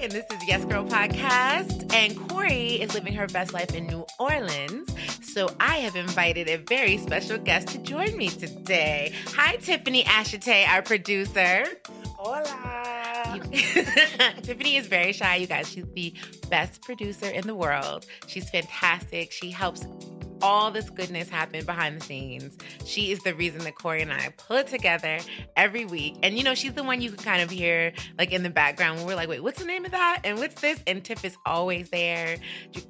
and this is Yes Girl Podcast. And Cori is living her best life in New Orleans. So I have invited a very special guest to join me today. Hi, Tiffany Ashite, our producer. Hola. Tiffany is very shy, you guys. She's the best producer in the world. She's fantastic. She helps all this goodness happen behind the scenes. She is the reason that Cori and I put together every week. And you know, she's the one you can kind of hear like in the background when we're like, wait, what's the name of that? And what's this? And Tiff is always there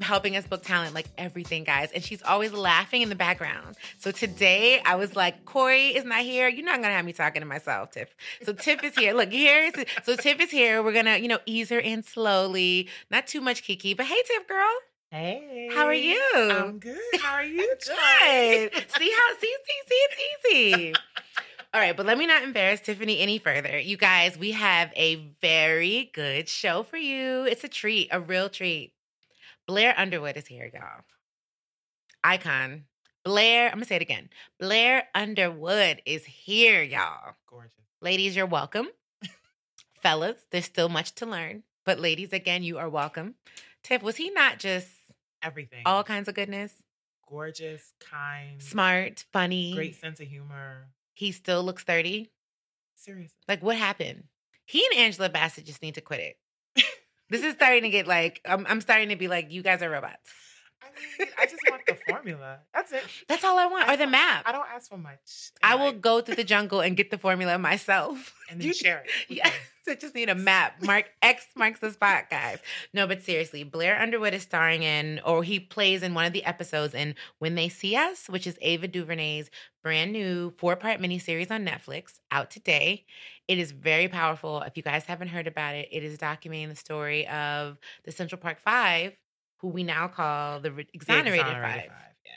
helping us book talent, like everything, guys. And she's always laughing in the background. So today I was like, Cori is not here. You're not gonna have me talking to myself, Tiff. So Tiff is here. Look, here. So Tiff is here. We're gonna, you know, ease her in slowly. Not too much Kiki, but hey, Tiff girl. Hey. How are you? I'm good. How are you? good. see how see see see it's easy. All right, but let me not embarrass Tiffany any further. You guys, we have a very good show for you. It's a treat, a real treat. Blair Underwood is here, y'all. Icon. Blair, I'm gonna say it again. Blair Underwood is here, y'all. Gorgeous. Ladies, you're welcome. Fellas, there's still much to learn. But ladies, again, you are welcome. Tiff, was he not just Everything. all kinds of goodness? Gorgeous, kind, Smart, funny. great sense of humor. He still looks 30. Seriously. Like, what happened? He and Angela Bassett just need to quit it. this is starting to get like, I'm, I'm starting to be like, you guys are robots. I mean, I just want the formula. That's it. That's all I want. I or the map. I don't ask for much. I will go through the jungle and get the formula myself. and then You- share it. Yes. I just need a map. Mark X marks the spot, guys. No, but seriously, Blair Underwood is starring in, or he plays in one of the episodes in When They See Us, which is Ava DuVernay's brand new four part miniseries on Netflix, out today. It is very powerful. If you guys haven't heard about it, it is documenting the story of the Central Park Five, who we now call the re- The exonerated, Exonerated Five. Yeah.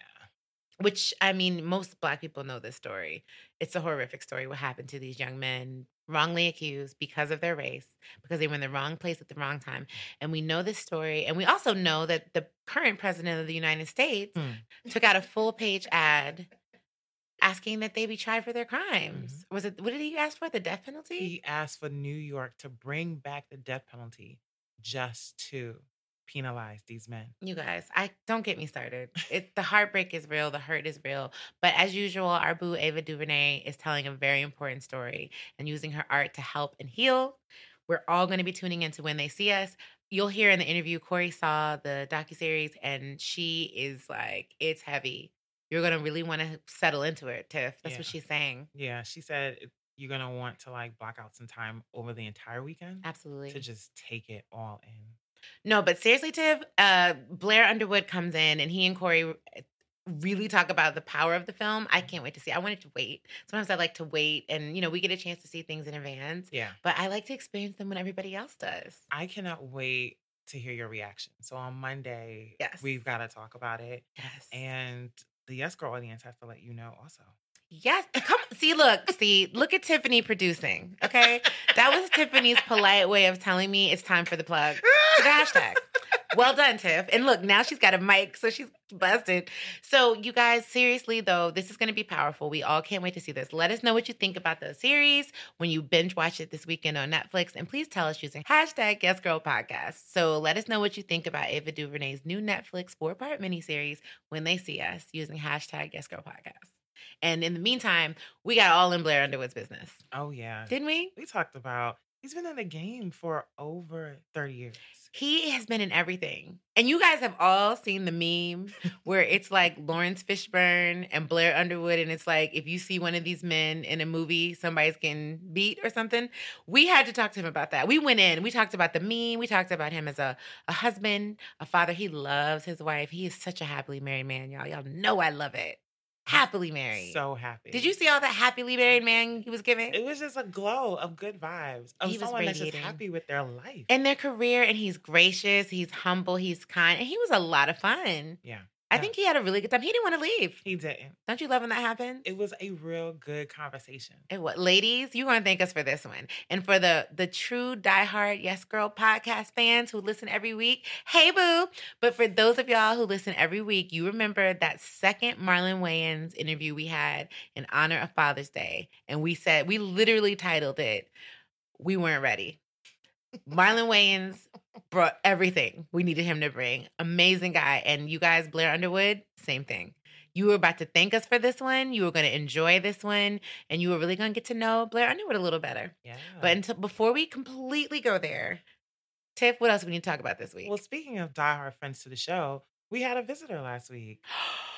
Which I mean, most Black people know this story. It's a horrific story. What happened to these young men, wrongly accused because of their race, because they were in the wrong place at the wrong time. And we know this story, and we also know that the current president of the United States Hmm. took out a full page ad asking that they be tried for their crimes. Mm-hmm. Was it? What did he ask for? The death penalty? He asked for New York to bring back the death penalty just to penalize these men. You guys, I don't get me started. It the heartbreak is real, the hurt is real. But as usual, our boo Ava DuVernay is telling a very important story and using her art to help and heal. We're all going to be tuning into when they see us. You'll hear in the interview, Cori saw the docuseries and she is like, it's heavy. You're going to really want to settle into it, Tiff. That's what she's saying. Yeah, she said you're gonna want to like block out some time over the entire weekend Absolutely. to just take it all in. No, but seriously, Tiff, uh, Blair Underwood comes in and he and Cori really talk about the power of the film. I can't wait to see. I wanted to wait. Sometimes I like to wait and, you know, we get a chance to see things in advance, Yeah, but I like to experience them when everybody else does. I cannot wait to hear your reaction. So on Monday, Yes. we've got to talk about it, Yes. and the Yes Girl audience has to let you know also. Yes. Come see, look, see, look at Tiffany producing. Okay. That was Tiffany's polite way of telling me it's time for the plug. the hashtag. Well done, Tiff. And look, now she's got a mic, so she's busted. So, you guys, seriously though, this is going to be powerful. We all can't wait to see this. Let us know what you think about the series when you binge watch it this weekend on Netflix, and please tell us using hashtag Yes Girl Podcast. So, let us know what you think about Ava DuVernay's new Netflix four-part miniseries when they see us using hashtag Yes Girl Podcast. And in the meantime, we got all in Blair Underwood's business, Oh yeah, didn't we? we talked about he's been in the game for over thirty years. He has been in everything. And you guys have all seen the meme where it's like Laurence Fishburne and Blair Underwood. And it's like, if you see one of these men in a movie, somebody's getting beat or something. We had to talk to him about that. We went in, we talked about the meme. We talked about him as a, a husband, a father. He loves his wife. He is such a happily married man, y'all. Y'all know I love it. Happily married. So happy. Did you see all that happily married man he was giving? It was just a glow of good vibes of He was someone that's just happy with their life. and their career and he's gracious, he's humble, he's kind, and he was a lot of fun. yeah, I think he had a really good time. He didn't want to leave. he didn't. Don't you love when that happens? It was a real good conversation. And what, ladies, you're gonna thank us for this one, and for the the true diehard Yes Girl podcast fans who listen every week. Hey, boo! But for those of y'all who listen every week, you remember that second Marlon Wayans interview we had in honor of Father's Day, and we said we literally titled it "We weren't ready." Marlon Wayans brought everything we needed him to bring. Amazing guy. And you guys, Blair Underwood, same thing. You were about to thank us for this one. You were going to enjoy this one, and you were really going to get to know Blair Underwood a little better. Yeah. But until before we completely go there, Tiff, what else do we need to talk about this week? well, speaking of diehard friends to the show, we had a visitor last week.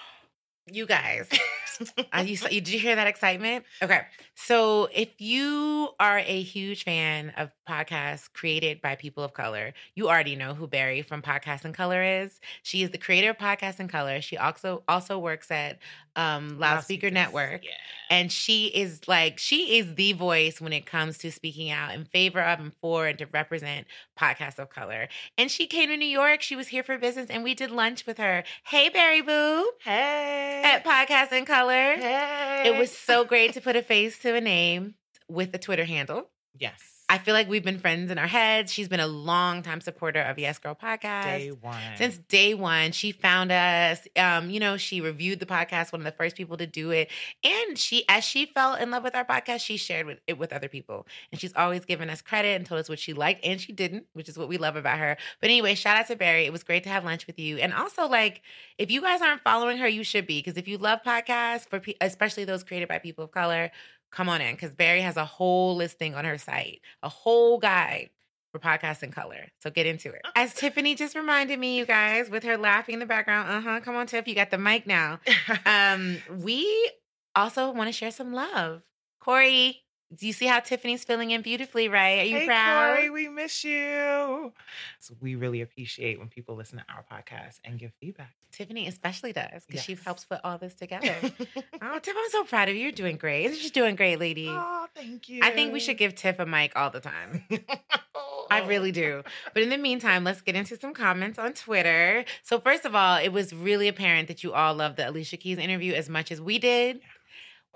you guys, uh, you, did you hear that excitement? Okay. So if you are a huge fan of podcasts created by people of color, you already know who Barry from Podcast in Color is. She is the creator of Podcast in Color. She also also works at um, Loudspeaker. Network. Yeah. And she is like, she is the voice when it comes to speaking out in favor of and for and to represent podcasts of color. And she came to New York. She was here for business and we did lunch with her. Hey, Barry Boo Hey. At Podcast in Color. Hey. It was so great to put a face to a name with a Twitter handle. yes. I feel like we've been friends in our heads. She's been a long time supporter of Yes Girl podcast. day one. Since day one, she found us. Um, you know, she reviewed the podcast, one of the first people to do it. And she, as she fell in love with our podcast, she shared with, it with other people. And she's always given us credit and told us what she liked and she didn't, which is what we love about her. But anyway, shout out to Barry. It was great to have lunch with you. And also, like, if you guys aren't following her, you should be. Because if you love podcasts, for pe- especially those created by people of color, come on in. Because Barry has a whole listing on her site, a whole guide for podcasts in color. So get into it. As Tiffany just reminded me, you guys, with her laughing in the background. Uh huh. Come on, Tiff. You got the mic now. Um, we also want to share some love. Corey, do you see how Tiffany's filling in beautifully, right? Are you hey, proud? Cori, we miss you. So we really appreciate when people listen to our podcast and give feedback. Tiffany especially does because she helps put all this together. oh, Tiff, I'm so proud of you. You're doing great. She's doing great, lady. oh, thank you. I think we should give Tiff a mic all the time. I really do. But in the meantime, let's get into some comments on Twitter. So, first of all, it was really apparent that you all loved the Alicia Keys interview as much as we did.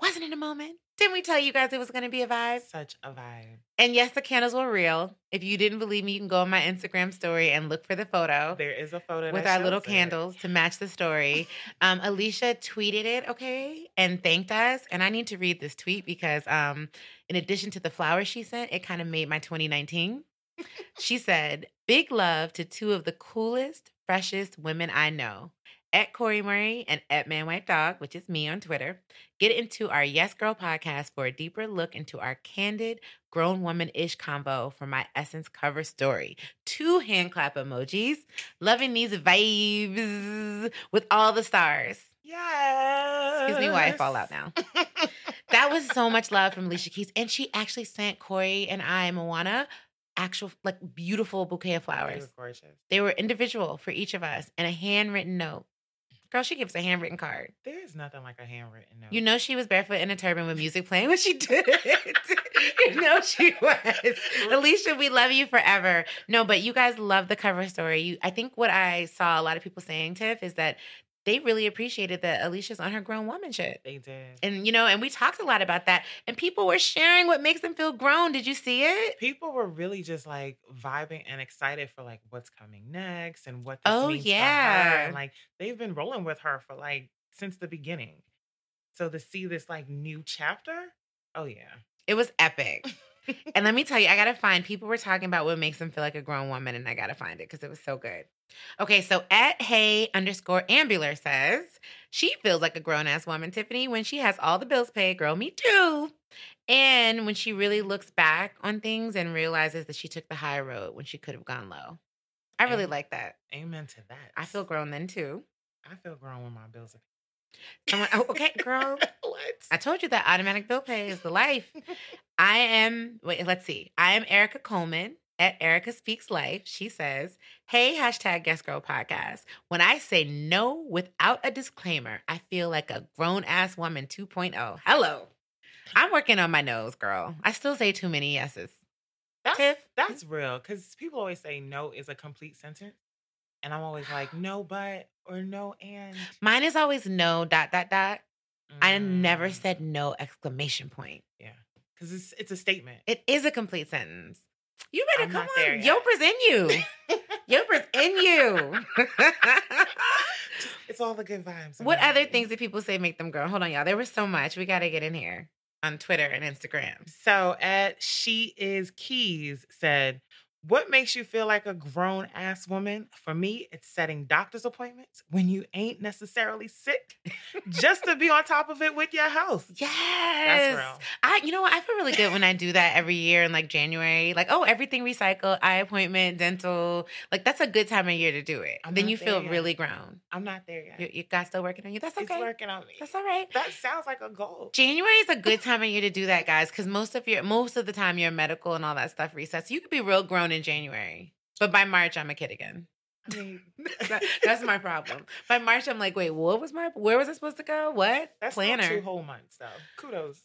Wasn't it a moment? Didn't we tell you guys it was going to be a vibe? Such a vibe. And yes, the candles were real. If you didn't believe me, you can go on my Instagram story and look for the photo There is a photo with our little it. candles to match the story. Um, Alicia tweeted it, okay, and thanked us. And I need to read this tweet because, um, in addition to the flowers she sent, it kind of made my 2019. she said, "Big love to two of the coolest, freshest women I know." At Cori Murray and at Man Wife Dog, which is me on Twitter, get into our Yes Girl podcast for a deeper look into our candid, grown woman ish combo for my Essence cover story. Two hand clap emojis. Loving these vibes with all the stars. Yes. Excuse me, why I fall out now. That was so much love from Alicia Keys. And she actually sent Cori and I, Moana, actual, like, beautiful bouquet of They flowers. were gorgeous. They were individual for each of us and a handwritten note. Girl, she gives a handwritten card. There is nothing like a handwritten note. You know she was barefoot in a turban with music playing when she did it. you know she was. Alicia, we love you forever. No, but you guys love the cover story. You, I think what I saw a lot of people saying, Tiff, is that they really appreciated that Alicia's on her grown woman shit. they did. And you know, and we talked a lot about that. And people were sharing what makes them feel grown. Did you see it? people were really just like vibing and excited for like what's coming next and what this Oh, means for her. yeah. And like they've been rolling with her for like since the beginning. So to see this like new chapter, oh yeah. It was epic. and let me tell you, I gotta find people were talking about what makes them feel like a grown woman, and I gotta find it because it was so good. Okay, so at hey underscore ambular says she feels like a grown ass woman, Tiffany, when she has all the bills paid. Girl, me too. And when she really looks back on things and realizes that she took the high road when she could have gone low. I really Amen. like that. Amen to that. I feel grown then too. I feel grown when my bills are Someone, oh, okay, girl. what? I told you that automatic bill pay is the life. I am, wait, let's see. I am Erica Coleman at Erica Speaks Life. She says, Hey, hashtag Yes Girl Podcast. When I say no without a disclaimer, I feel like a grown ass woman 2.0. Hello. I'm working on my nose, girl. I still say too many yeses. That's, Tiff? that's real. Because people always say no is a complete sentence. And I'm always like, no, but, or no, and. Mine is always no, dot, dot, dot. I never Mm, said no, exclamation point. Yeah. Because it's, it's a statement. It is a complete sentence. You better I'm come on. Yopra's in you. Yopra's in you. It's all the good vibes. what other things did people say make them grow? Hold on, y'all. There was so much. We got to get in here on Twitter and Instagram. So at she is keys said, What makes you feel like a grown ass woman? For me, it's setting doctor's appointments when you ain't necessarily sick, just to be on top of it with your health. Yes. That's real. I you know what? I feel really good when I do that every year in like January. Like, oh, everything recycled, eye appointment, dental. Like that's a good time of year to do it. I'm then you feel yet. really grown. I'm not there yet. You, you got still working on you. That's It's okay. working on me. That's all right. That sounds like a goal. January is a good time of year to do that, guys, because most of your most of the time your medical and all that stuff resets. You could be real grown in January, but by March I'm a kid again. I mean, That- that's my problem. By March I'm like, wait, what was my? Where was I supposed to go? What that's planner? two whole months though. Kudos.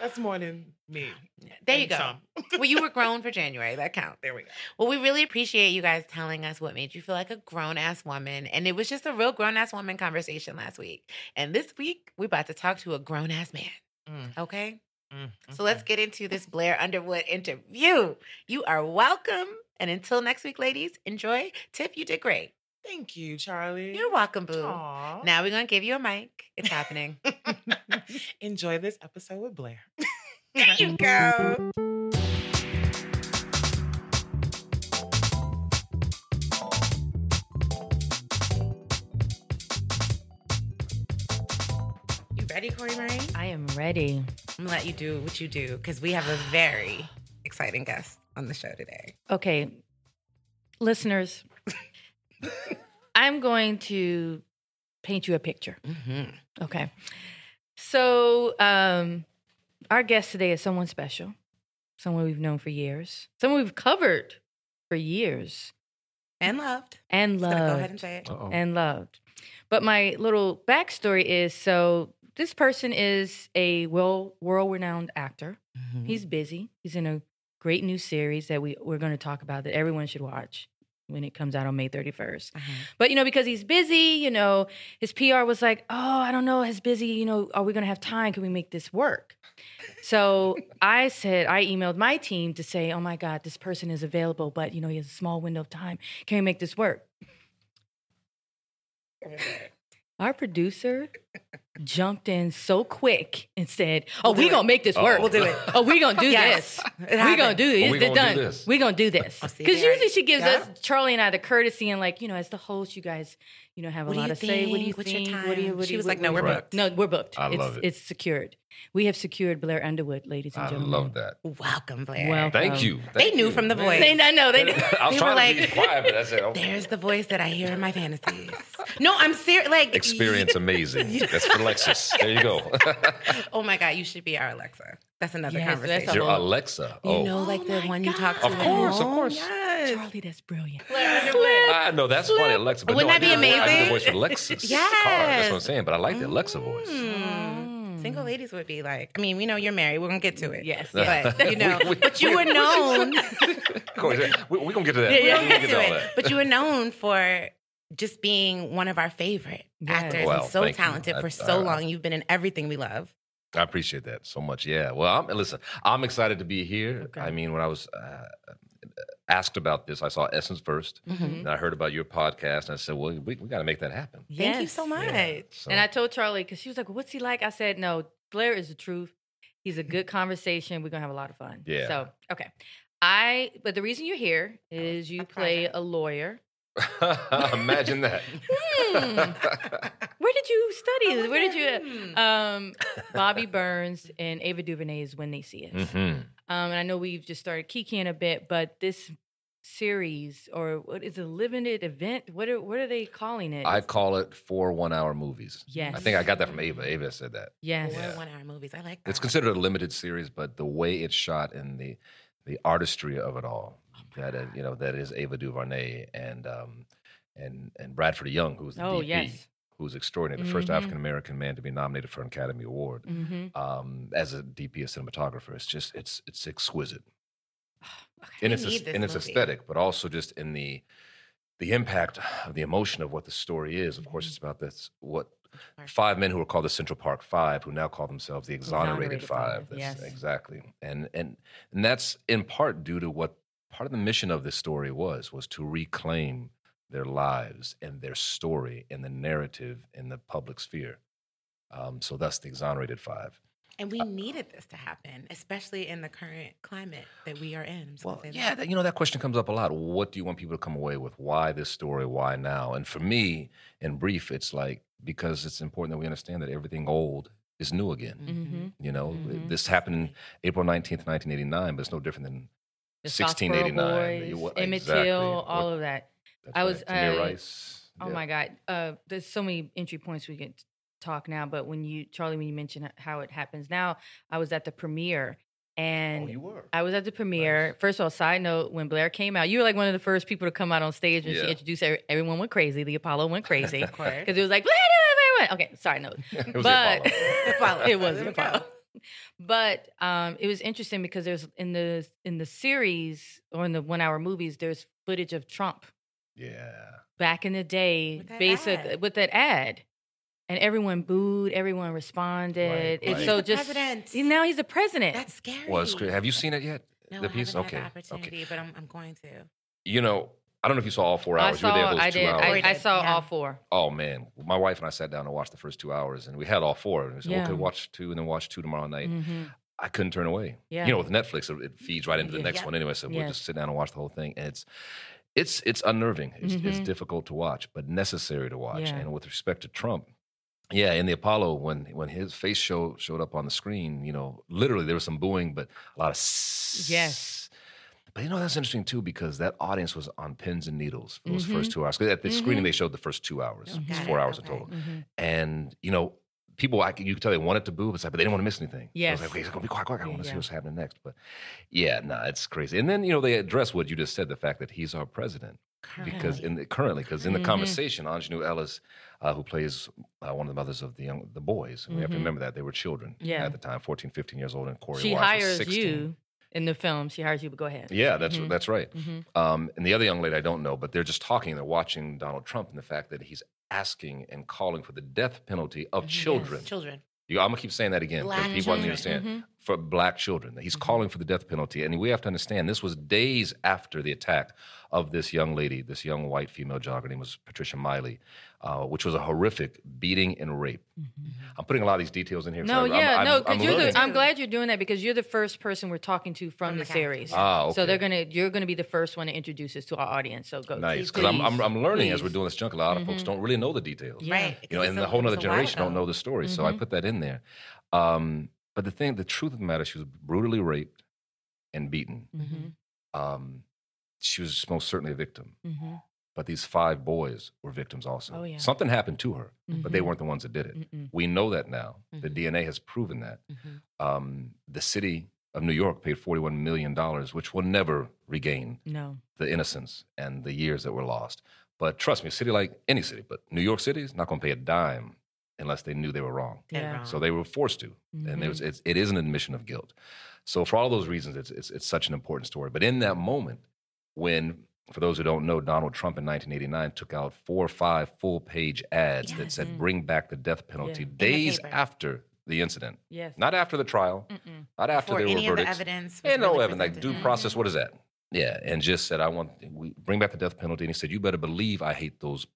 That's more than me. there you go. well, you were grown for January. That counts. There we go. Well, we really appreciate you guys telling us what made you feel like a grown ass woman. And it was just a real grown ass woman conversation last week. And this week, we're about to talk to a grown ass man. Mm, Okay. Mm, So let's get into this Blair Underwood interview. You are welcome. And until next week, ladies, enjoy. Tiff, you did great. Thank you, Charli. You're welcome, boo. Aw. Now we're going to give you a mic. It's happening. Enjoy this episode with Blair. there you go. You ready, Cori Murray? I am ready. I'm gonna let you do what you do because we have a very exciting guest on the show today. Okay, listeners, I'm going to paint you a picture. Mm-hmm. Okay. So, um, our guest today is someone special, someone we've known for years, someone we've covered for years And loved. and loved. go ahead and say it. Uh-oh. and loved. But my little backstory is so this person is a well world renowned actor. Mm-hmm. He's busy. He's in a great new series that we we're going to talk about that everyone should watch when it comes out on May 31st. Uh-huh. But you know, because he's busy, you know, his PR was like, "Oh, I don't know, he's busy. You know, are we going to have time? Can we make this work?" So I said, I emailed my team to say, "Oh my God, this person is available, but you know, he has a small window of time. Can we make this work?" Our producer jumped in so quick and said, "Oh, We'll we it. gonna make this Oh. work. We'll do it. Oh, we gonna do Yes. this. We gonna do this. Oh, we gonna do this. We gonna do this. Oh, Because usually she gives yeah. us Charli and I the courtesy and like you know as the host, you guys you know have a What do lot you to say. What do you think? What's your think? What do you? time? What do She you- was what- like, no, we're Right. booked. No, we're booked. I it's, love it. It's secured. We have secured Blair Underwood, ladies and I gentlemen. I love that. Welcome, Blair. Welcome. Thank you. They knew you. from the Man. voice. They, I know they. I was They were trying to like, be quiet, but I said, okay. There's the voice that I hear in my fantasies. No, I'm serious. Like Experience amazing. That's for Lexus. There you go. Oh my God, you should be our Alexa. That's another Yes, that's conversation. a Your whole- Alexa. you Oh, know, like Oh the my one you talk to. Of at course, of oh, course. Yes. Charli, that's brilliant. I know that's funny, Alexa. But Wouldn't no, that be I did- I did amazing? the voice for Lexus car. That's what I'm saying. But I like the Alexa voice. Mm. Single ladies would be like, I mean, we know you're married. We're gonna get to it. Yes. but you know, We- we- but you we- were known. We're we, gonna get to that. Yeah, We're yeah, gonna we'll get get to to all it. that. But you were known for just being one of our favorite Yes. actors Well, and so thank you. talented I- for so I- long. You've been in everything we love. I appreciate that so much. Yeah. Well, I'm, listen, I'm excited to be here. Okay. I mean, when I was uh, asked about this, I saw Essence 1st Mm-hmm. and I heard about your podcast, and I said, well, we, we got to make that happen. Thank you so much. Yeah. So, And I told Charli because she was like, "What's he like?" I said, "No, Blair is the truth. He's a good conversation. We're gonna have a lot of fun." Yeah. So okay, I. But the reason you're here is you a play project. a lawyer. imagine that. Hmm. Where did you study? I Where did you? Um, Bobby Burns and Ava DuVernay is when they see us. hmm Um, and I know we've just started kikiing a bit, but this series or what is it, a limited event? What are what are they calling it? I call it four one hour movies. yes. I think I got that from Ava. Ava said that. yes. Four Yeah. one-hour movies. I like that. It's considered a limited series, but the way it's shot and the the artistry of it all, that is, you know, that is Ava DuVernay and um, and and Bradford Young, who's the Oh DP, yes. Who's extraordinary, the first Mhm. African American man to be nominated for an Academy Award. Mm-hmm. Um, as a DP, a cinematographer, it's just it's it's exquisite We in its in its aesthetic, but also just in the the impact of the emotion of what the story is. Of Mm-hmm. course, it's about this what five men who were called the Central Park Five, who now call themselves the Exonerated, Exonerated Five. Five, yes. exactly, and and and that's in part due to what part of the mission of this story was was to reclaim their lives and their story and the narrative in the public sphere. Um, so that's the Exonerated Five. And we needed this to happen, especially in the current climate that we are in. I'm just gonna Well, say that. yeah, that, you know that question comes up a lot. What do you want people to come away with? Why this story? Why now? And for me, in brief, it's like because it's important that we understand that everything old is new again. Mm-hmm. You know, Mhm. this happened April nineteenth, nineteen eighty nine, but it's no different than sixteen eighty nine. sixteen Scottsboro eighty nine. Boys, Emmett Till, all of that. I was, Tamir uh, Rice. Oh yeah. my God. Uh, there's so many entry points we can talk now, but when you, Charli, when you mentioned how it happens now, I was at the premiere and Oh. I was at the premiere. First of all, side note, when Blair came out, you were like one of the first people to come out on stage and Yeah. she introduced every- everyone went crazy. The Apollo went crazy because it was like, Blair, okay, side note. it was but the Apollo. Apollo. it was the. Apollo. But um, it was interesting because there's in the in the series or in the one hour movies, there's footage of Trump Yeah. back in the day, With that basic ad. with that ad, and everyone booed, everyone responded. Right, It's right. so He's the just president. now he's the president. That's scary. Well. Have you seen it yet? No, the I piece? haven't Okay. had the opportunity, but I'm, I'm going to. You know, I don't know if you saw all four I hours. you were there those I two did. hours. I, I saw yeah. all four. Oh man, my wife and I sat down and watched the first two hours, and we had all four. And we said, Yeah. okay, watch two, and then watch two tomorrow night. Mhm. I couldn't turn away. Yeah. You know, with Netflix, it- it feeds right into the next Yeah. one anyway. So we'll just sit down and watch the whole thing, and it's it's it's unnerving. It's, it's Mhm. difficult to watch, but necessary to watch. Yeah. And with respect to Trump, yeah, in the Apollo, when when his face show showed up on the screen, you know, literally there was some booing, but a lot of s- Yes. But you know that's interesting too because that audience was on pins and needles for those first Mhm. two hours. At the screening, Mhm. they showed the first two hours. Oh, It's four it. hours Okay. in total Mhm. and you know people I, could- you could tell they wanted to boo but, it's like, but they didn't want to miss anything Yes. I was like, it's gonna be quiet quiet I want to Yeah. see what's happening next but yeah no it's crazy and then you know they address what you just said the fact that he's our president because in the currently because in the Mhm. conversation Aunjanue Ellis uh, who plays uh, one of the mothers of the young the boys we have to Mhm. remember that they were children Yeah. at the time 14 15 years old and Cori She hires 16. you in the film. She hires you, but go ahead. yeah that's Mhm. that's right Mhm. um, and the other young lady I don't know, but they're just talking. They're watching Donald Trump and the fact that he's asking and calling for the death penalty of Mhm. children. Yes, children. You, I'm gonna keep saying that again because people children. understand. Mhm. For black children, he's Mhm. calling for the death penalty, and we have to understand this was days after the attack of this young lady, this young white female jogger. Her name was Patricia Meili, uh, which was a horrific beating and rape. Mhm. I'm putting a lot of these details in here. No, I- yeah, I'm, no, I'm because you're the. I'm glad you're doing that because you're the first person we're talking to from, From the, the series. Ah, okay. So they're gonna. You're gonna be the first one to introduce us to our audience. So go. nice because I'm, I'm I'm learning as we're doing this junk. A lot of folks Mhm. don't really know the details. Yeah. Right. you know, and it's the whole other was a while generation don't know the story. So I Mhm. put that in there. Um, but the thing, the truth of the matter, she was brutally raped and beaten. Mhm. Um, she was most certainly a victim. But these five boys were victims also. Oh, yeah. Something happened to her, but they Mhm. weren't the ones that did it. Mm-mm. We know that now. The Mhm. DNA has proven that. Mhm. Um, the city of New York paid $41 million, which will never regain No. the innocence and the years that were lost. But trust me, a city like any city, but New York City is not going to pay a dime unless they knew they were wrong. Yeah. So they were forced to, and there was, Mhm. it's, it is an admission of guilt. So for all those reasons, it's, it's it's such an important story. But in that moment, when for those who don't know, Donald Trump in 1989 took out four or five full page ads that said Mm. "Bring back the death penalty" Yeah. In the days after the incident, Yes. not after the trial, Mm-mm. not after Before there any were of the verdicts. evidence. was Yeah, no really evidence, like presented. due Mhm. process. What is that? Yeah, and just said, I want we bring back the death penalty. And he said, you better believe I hate those.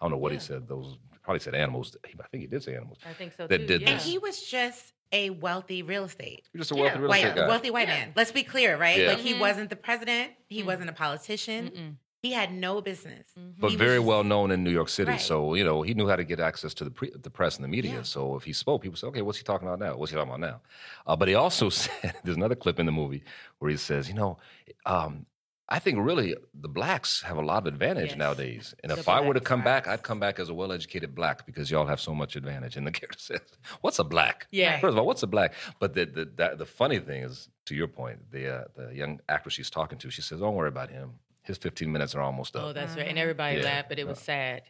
I don't know what he said. Those probably said animals. I think he did say animals. I think so That too. did yeah. And he was just a wealthy real estate. You're just a Yeah, wealthy real White, estate guy. wealthy white Yeah. man. Let's be clear, right? Yeah. Like he Mhm. wasn't the president. He Mm. wasn't a politician. Mm-mm. He had no business. Mhm. but he was very just- well known in New York City. Right. So you know he knew how to get access to the pre- the press and the media. Yeah. So if he spoke, people said, "Okay, what's he talking about now? What's he talking about now?" Uh, but he also said, "There's another clip in the movie where he says, you know, um, I think really the blacks have a lot of advantage Yes. nowadays. And The if I were to come are- back, I'd come back as a well-educated black because y'all have so much advantage." And the character says, "What's a black?" Yeah. First of all, what's a black? But the the that, the funny thing is, to your point, the uh, the young actress she's talking to, she says, "Don't worry about him. His 15 minutes are almost up." Oh, that's right. And everybody Yeah. laughed, but it was Yeah. sad.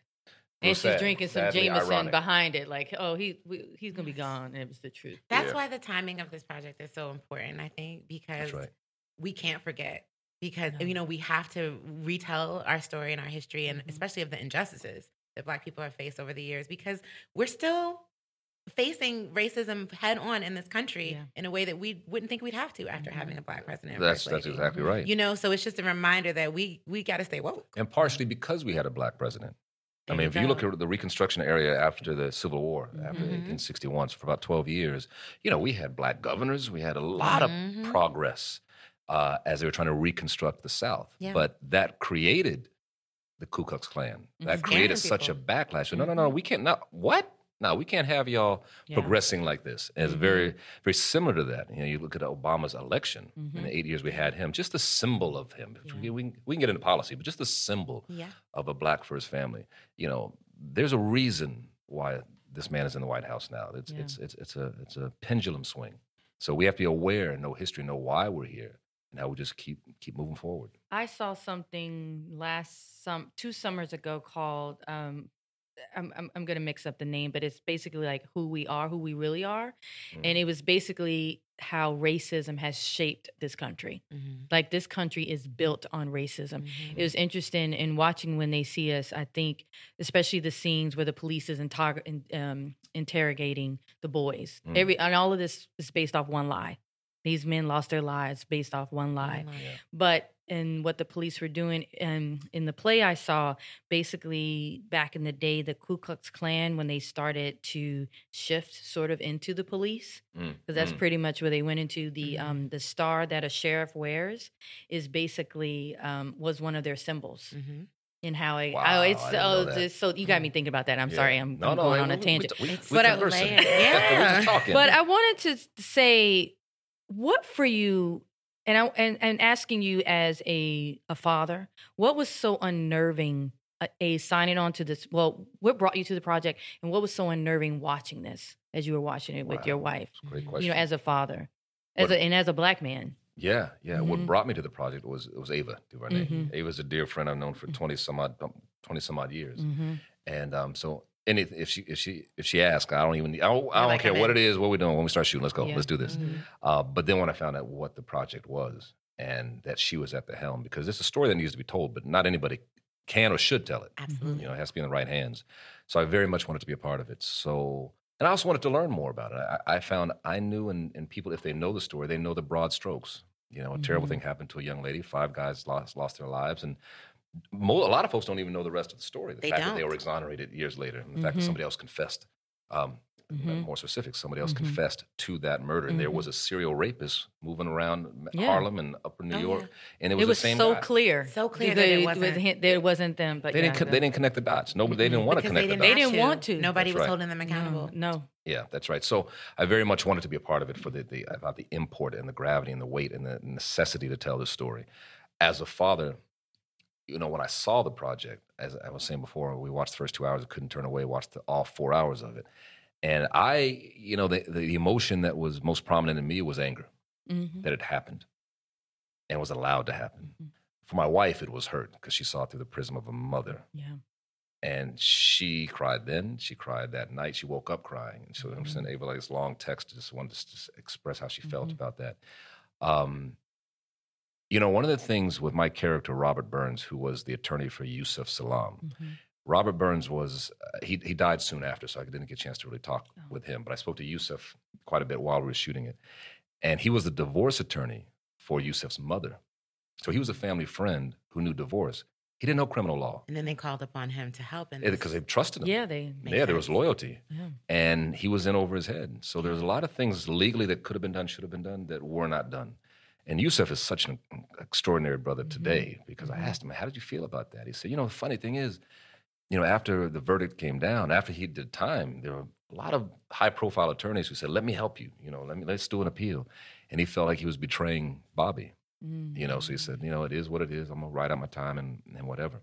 It And was she's drinking some Sadly Jameson ironic. behind it, like, oh, he we, he's gonna be gone, and it was the truth. That's Yeah. why the timing of this project is so important, I think, because That's right. we can't forget. Because you know we have to retell our story and our history, and Mhm. especially of the injustices that Black people have faced over the years. Because we're still facing racism head on in this country Yeah. in a way that we wouldn't think we'd have to after Mhm. having a Black president. That's that's exactly right. You know, so it's just a reminder that we we got to stay woke. and partially because we had a black president. I mean, if you look at the Reconstruction area after the Civil War, after Mhm. 1861, so for about 12 years, you know, we had black governors. We had a lot Mhm. of progress uh, as they were trying to reconstruct the South. Yeah. But that created the Ku Klux Klan. That created such a people. backlash. So, no, no, no, we can't. No, what? No, we can't have y'all Yeah. progressing like this. And it's Mm-hmm. very, very similar to that. You know, you look at Obama's election in Mhm. the eight years we had him, just the symbol of him. Yeah. We, we, can- we can get into policy, but just the symbol Yeah. of a black first family. You know, there's a reason why this man is in the White House now. It's it's it's it's a it's a pendulum swing. So we have to be aware, know history, know why we're here, and how we just keep keep moving forward. I saw something last some two summers ago called um I'm, I'm I'm gonna mix up the name, but it's basically like who we are, who we really are, Mm. and it was basically how racism has shaped this country. Mhm. Like this country is built on racism. Mhm. It was interesting in watching when they see us. I think, especially the scenes where the police is intar- in, um, interrogating the boys. Mm. Every and all of this is based off one lie. These men lost their lives based off one lie. One lie. Yeah. But and what the police were doing And in the play I saw, basically back in the day, the Ku Klux Klan when they started to shift sort of into the police, Mm, because that's mm. pretty much where they went into the Mhm. um, the star that a sheriff wears is basically um, was one of their symbols. Mhm. And how it, Wow, oh, it's I oh, it's so you got me thinking about that. I'm Yeah. sorry, I'm, no, I'm no, going on a tangent. We, we, But I- Yeah. But I wanted to say, what for you, and I and, and asking you as a a father, what was so unnerving? A, a signing on to this. Well, what brought you to the project, and what was so unnerving watching this as you were watching it with your Wow. wife? Great question. You know, as a father, as What- a, and as a black man. Yeah, yeah. What Mhm. brought me to the project was it was Ava DuVernay. Mhm. Ava's a dear friend I've known for twenty some odd twenty some odd years, Mm-hmm. and um, so any if she if she if she asks, I don't even I don't, I don't like, care what it is, what we're doing when we start shooting. Let's go, Yeah. let's do this. Mhm. Uh, but then when I found out what the project was and that she was at the helm, because it's a story that needs to be told, but not anybody can or should tell it. Absolutely. You know, it has to be in the right hands. So I very much wanted to be a part of it. So, and I also wanted to learn more about it. I, I found I knew, and, and people, if they know the story, they know the broad strokes. You know, a terrible Mhm. thing happened to a young lady. Five guys lost lost their lives, and mo- a lot of folks don't even know the rest of the story. The They fact that they were exonerated years later, and the fact that Mhm. somebody else confessed. Um, Mhm. More specific, somebody else Mhm. confessed to that murder, and there Mhm. was a serial rapist moving around Yeah. Harlem and Upper New Oh, York, yeah. and it It was, was, the same so guy. clear, So clear Because that it was wasn't- him- that it wasn't them. But They didn't. yeah, the- They didn't connect the dots. Nobody. They didn't want to connect they the didn't, dots. They didn't want to. Nobody That's was right. holding them accountable. No, no. Yeah, that's right. So I very much wanted to be a part of it for the, the about the import and the gravity and the weight and the necessity to tell this story. As a father, you know, when I saw the project, as I was saying before, we watched the first two hours, I couldn't turn away, watched the, all four hours of it. And I, you know, the, the emotion that was most prominent in me was anger Mhm. that it happened and was allowed to happen. Mhm. For my wife, it was hurt because she saw it through the prism of a mother Yeah. and she cried then. She cried that night. She woke up crying. And so I Mhm. sent Ava like this long text, just wanted to s- express how she felt Mhm. about that. Um, you know, one of the things with my character, Robert Burns, who was the attorney for Yusef Salaam, Mhm. Robert Burns was, uh, he, he died soon after, so I didn't get a chance to really talk Oh. with him. But I spoke to Yusef quite a bit while we were shooting it. And he was the divorce attorney for Yusef's mother. So he was a family friend who knew divorce. He didn't know criminal law And then they called upon him to help. Because they trusted him. Yeah, they. Yeah, there was loyalty Yeah. and he was in over his head. So there's a lot of things legally that could have been done, should have been done, that were not done. And Yusef is such an extraordinary brother Mhm. today because I Mhm. asked him, "How did you feel about that?" He said, "You know, the funny thing is, you know, after the verdict came down, after he did time, there were a lot of high-profile attorneys who said, "Let me help you. You know, let me let's do an appeal." And he felt like he was betraying Bobby. You know, so he said, "You know, it is what it is. I'm gonna ride out my time and and whatever."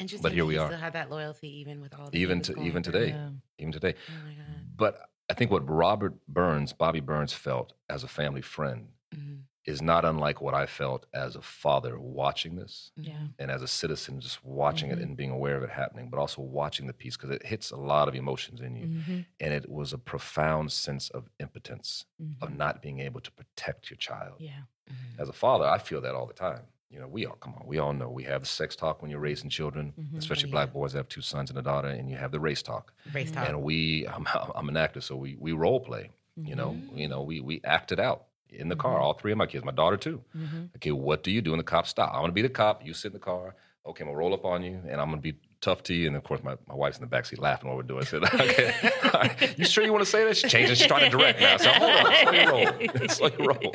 Interesting. but here we are. Still have that loyalty even with all. Even to- even today. Yeah. Even today, Oh my god. But I think what Robert Burns, Bobby Burns, felt as a family friend Mhm. Is not unlike what I felt as a father watching this Yeah. and as a citizen just watching Mhm. it and being aware of it happening, but also watching the piece because it hits a lot of emotions in you. Mhm. And it was a profound sense of impotence, of Mhm. not being able to protect your child. Yeah. Mhm. As a father, I feel that all the time. You know, we all come on, we all know we have the sex talk when you're raising children, Mhm. especially Oh, black boys that have two sons and a daughter, and you have the race talk. Race talk. And we, I'm, I'm an actor, so we we role play. You know, you know, we we act it out in the car. Mhm. All three of my kids, my daughter too. Mhm. Okay, what do you do? And the cop stop. I'm gonna be the cop. You sit in the car. Okay, I'm gonna roll up on you, and I'm gonna be tough to you? And of course, my, my wife's in the backseat laughing while we're doing it. I said, okay, right. you sure you want to say that? She's changing. She's trying to direct now. So hold on, slow your roll. slow your roll.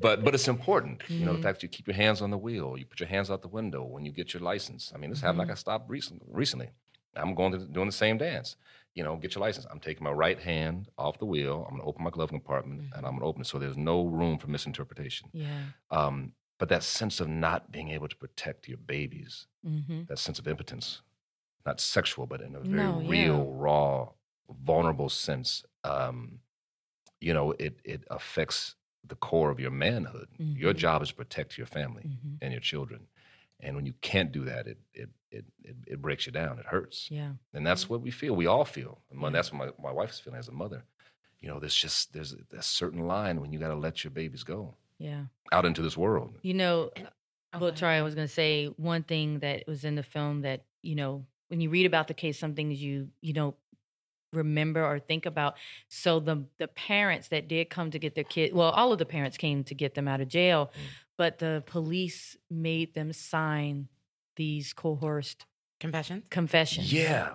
But, but it's important. You know, the Mhm. fact that you keep your hands on the wheel, you put your hands out the window when you get your license. I mean, this happened like I stopped recently. recently. I'm going to doing the same dance. You know, get your license. I'm taking my right hand off the wheel. I'm going to open my glove compartment and I'm going to open it so there's no room for misinterpretation. Yeah. Um, but that sense of not being able to protect your babies, Mm-hmm. that sense of impotence, not sexual, but in a very No, yeah. real, raw, vulnerable sense, um, you know, it, it affects the core of your manhood. Your Mhm. job is to protect your family Mm-hmm. and your children. And when you can't do that, it, it, it, it, it breaks you down. It hurts. Yeah. And that's what we feel. We all feel. And when- that's what my, my wife's feeling as a mother. You know, there's just there's a certain line when you got to let your babies go Yeah. out into this world. You know, well, go Troy, I was going to say one thing that was in the film that you know when you read about the case, some things you you don't remember or think about. So the the parents that did come to get their kid, well, all of the parents came to get them out of jail, Mm. but the police made them sign these coerced Confessions. confessions. Yeah.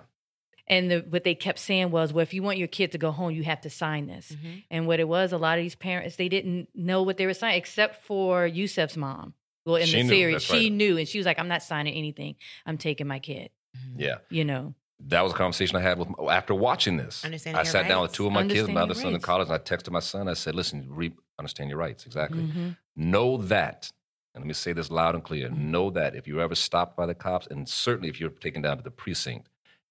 And the, what they kept saying was, well, if you want your kid to go home, you have to sign this. Mhm. And what it was, a lot of these parents, they didn't know what they were signing, except for Yusef's mom. Well, in She the series, that's she right. knew, and she was like, "I'm not signing anything. I'm taking my kid." Mhm. Yeah. You know, That was a conversation I had with after watching this. Understanding I your sat down with two of my kids, my Understanding other son in college, and I texted my son. I said, "Listen, re- understand your rights exactly. Mhm. Know that." And let me say this loud and clear. Know that if you're ever stopped by the cops, and certainly if you're taken down to the precinct,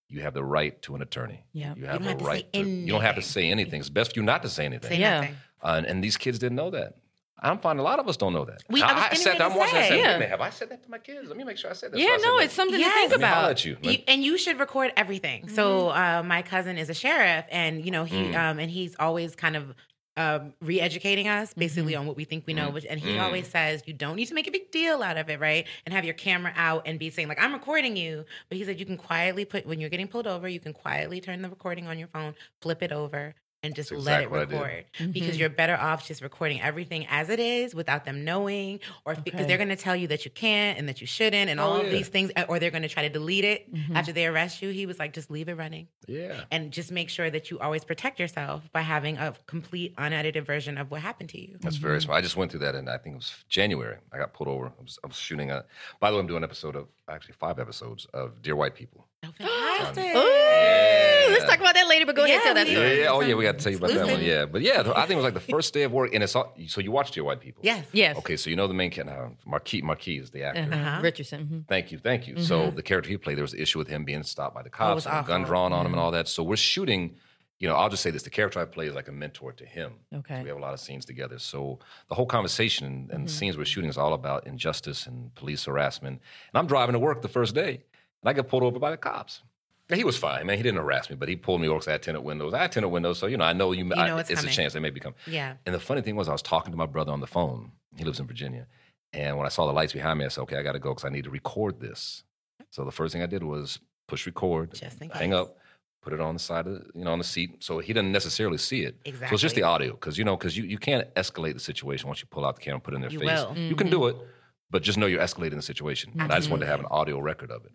you have the right to an attorney. Yeah. You have don't a have to say right to. You don't have to anything. say anything. It's best for you not to say anything. Say Yeah. nothing. Uh, and, and these kids didn't know that. I'm finding a lot of us don't know that. We- I was I, sat ready there, to I'm watching. I said, Yeah. "Wait minute, have I said that to my kids? Let me make sure I said that." Yeah, I said no, that. it's something Yes. to think Let me about. at you. You, and you should record everything. So uh, my cousin is a sheriff, and you know he Mm. um, and he's always kind of um, re-educating us Mm-hmm. basically on what we think we know. Mm. Which, and he Mm. always says you don't need to make a big deal out of it, right? And have your camera out and be saying like I'm recording you. But he said you can quietly put when you're getting pulled over, you can quietly turn the recording on your phone, flip it over. And just That's let exactly it record because Mhm. you're better off just recording everything as it is without them knowing, or because Okay. they're going to tell you that you can't and that you shouldn't, and Oh, all yeah. of these things, or they're going to try to delete it Mhm. after they arrest you, he was like, just leave it running Yeah. and just make sure that you always protect yourself by having a complete unedited version of what happened to you. That's very smart. I just went through that, and I think it was January. I got pulled over. I was, I was shooting a. By the way, I'm doing an episode of actually five episodes of Dear White People. Oh, fantastic. Ooh, Yeah. let's talk about that later. But go ahead, Yeah, tell that we Yeah, story. yeah. Oh, yeah. We got to tell you about that one. Yeah, but yeah, I think it was like the first day of work, and it's all. So you watched Dear White People? Yes. Yes. Okay, so you know the main character, Marquis. Marquis is the actor. Uh-huh. Uh-huh. Richardson. mhm. Thank you, thank you. So Mhm. the character he played, there was an issue with him being stopped by the cops, and a gun drawn on him, and all that. So we're shooting. You know, I'll just say this: the character I play is like a mentor to him. Okay. We have a lot of scenes together. So the whole conversation and, and Mhm. scenes we're shooting is all about injustice and police harassment. And I'm driving to work the first day, and I got pulled over by the cops. And he was fine, man. He didn't harass me, but he pulled me over 'cause I had tinted windows. I had tinted windows, so you know I know you. You I- it's it's a chance they may become. Yeah. And the funny thing was, I was talking to my brother on the phone. He lives in Virginia, and when I saw the lights behind me, I said, "Okay, I got to go because I need to record this." So the first thing I did was push record, hang up, put it on the side of the, you know on the seat, so he doesn't necessarily see it. Exactly. So it's just the audio, because you know, because you, you can't escalate the situation once you pull out the camera and put it in their You face. will. You can do mm-hmm. it, but just know you're escalating the situation. And I just wanted to have mm-hmm. an audio record of it.